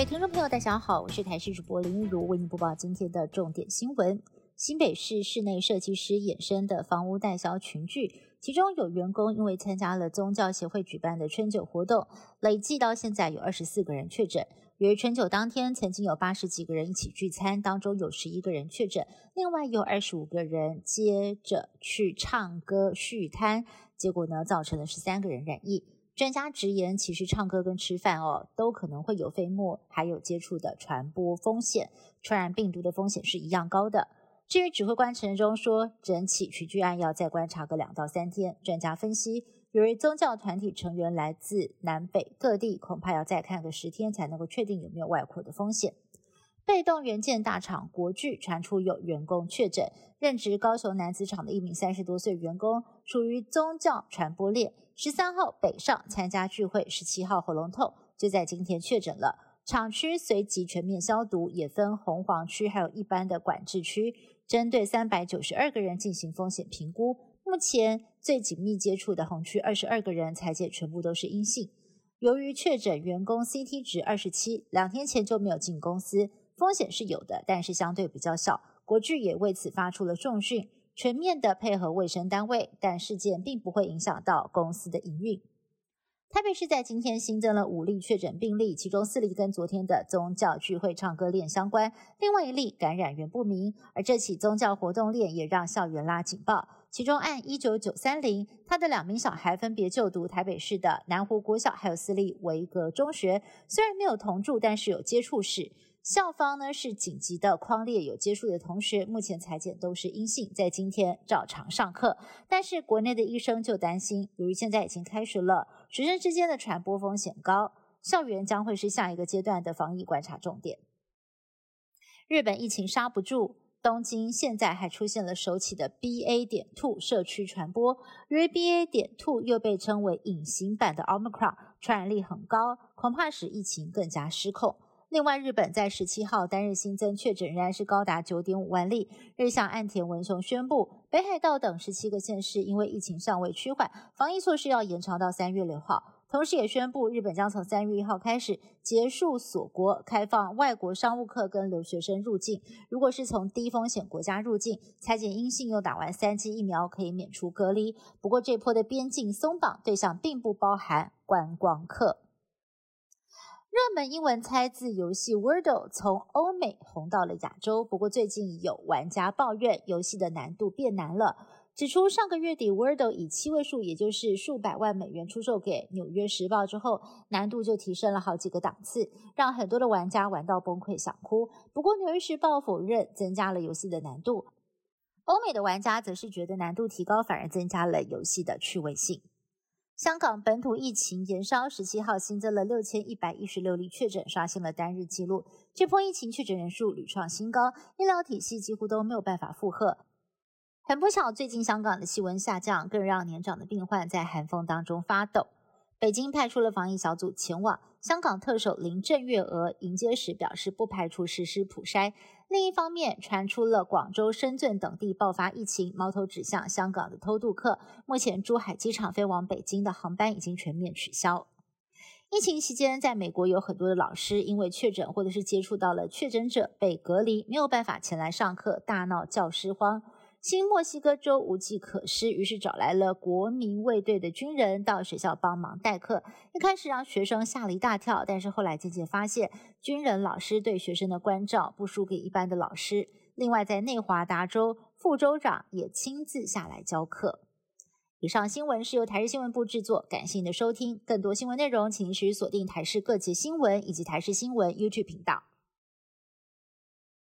位听众朋友，大家好，我是台视主播林玉如，为您播报今天的重点新闻。新北市室内设计师衍生的房屋代销群聚，其中有员工因为参加了宗教协会举办的春酒活动，累计到现在有二十四个人确诊。由于春酒当天曾经有八十几个人一起聚餐，当中有十一个人确诊，另外有二十五个人接着去唱歌续摊，结果呢造成了十三个人染疫。专家直言，其实唱歌跟吃饭哦，都可能会有飞沫还有接触的传播风险，传染病毒的风险是一样高的。至于指挥官陈忠说，整起群聚案要再观察个两到三天。专家分析，由于宗教团体成员来自南北各地，恐怕要再看个十天才能够确定有没有外扩的风险。被动元件大厂国巨传出有员工确诊，任职高雄男子厂的一名三十多岁员工属于宗教传播链。十三号北上参加聚会，十七号喉咙痛，就在今天确诊了。厂区随即全面消毒，也分红黄区还有一般的管制区。针对三百九十二个人进行风险评估，目前最紧密接触的红区二十二个人裁检全部都是阴性。由于确诊员工 CT 值二十七，两天前就没有进公司，风险是有的，但是相对比较小。国巨也为此发出了重讯，全面的配合卫生单位，但事件并不会影响到公司的营运。台北市在今天新增了五例确诊病例，其中四例跟昨天的宗教聚会唱歌链相关，另外一例感染源不明。而这起宗教活动链也让校园拉警报。其中按一九九三零，他的两名小孩分别就读台北市的南湖国小，还有私立维格中学，虽然没有同住，但是有接触史。校方呢是紧急的框列有接触的同学，目前裁检都是阴性，在今天照常上课。但是国内的医生就担心，由于现在已经开学了，学生之间的传播风险高，校园将会是下一个阶段的防疫观察重点。日本疫情刹不住，东京现在还出现了首起的 BA. 点 two 社区传播，由于 BA. 点 two 又被称为隐形版的 Omicron，传染力很高，恐怕使疫情更加失控。另外，日本在十七号单日新增确诊仍然是高达九点五万例。日向岸田文雄宣布，北海道等十七个县市因为疫情尚未趋缓，防疫措施要延长到三月六号。同时，也宣布日本将从三月一号开始结束锁国，开放外国商务客跟留学生入境。如果是从低风险国家入境，裁检阴性又打完三剂疫苗，可以免除隔离。不过，这波的边境松绑对象并不包含观光客。热门英文猜字游戏 Wordle 从欧美红到了亚洲，不过最近有玩家抱怨游戏的难度变难了，指出上个月底 Wordle 以七位数，也就是数百万美元出售给《纽约时报》之后，难度就提升了好几个档次，让很多的玩家玩到崩溃想哭。不过《纽约时报》否认增加了游戏的难度，欧美的玩家则是觉得难度提高反而增加了游戏的趣味性。香港本土疫情延烧，十七号新增了六千一百一十六例确诊，刷新了单日纪录。这波疫情确诊人数屡创新高，医疗体系几乎都没有办法负荷。很不巧，最近香港的气温下降，更让年长的病患在寒风当中发抖。北京派出了防疫小组前往。香港特首林郑月娥迎接时表示，不排除实施普筛。另一方面，传出了广州、深圳等地爆发疫情，矛头指向香港的偷渡客。目前，珠海机场飞往北京的航班已经全面取消。疫情期间，在美国有很多的老师因为确诊或者是接触到了确诊者被隔离，没有办法前来上课，大闹教师荒。新墨西哥州无计可施，于是找来了国民卫队的军人到学校帮忙代课。一开始让学生吓了一大跳，但是后来渐渐发现，军人老师对学生的关照不输给一般的老师。另外，在内华达州，副州长也亲自下来教课。以上新闻是由台视新闻部制作，感谢您的收听。更多新闻内容，请您持续锁定台视各节新闻以及台视新闻 YouTube 频道。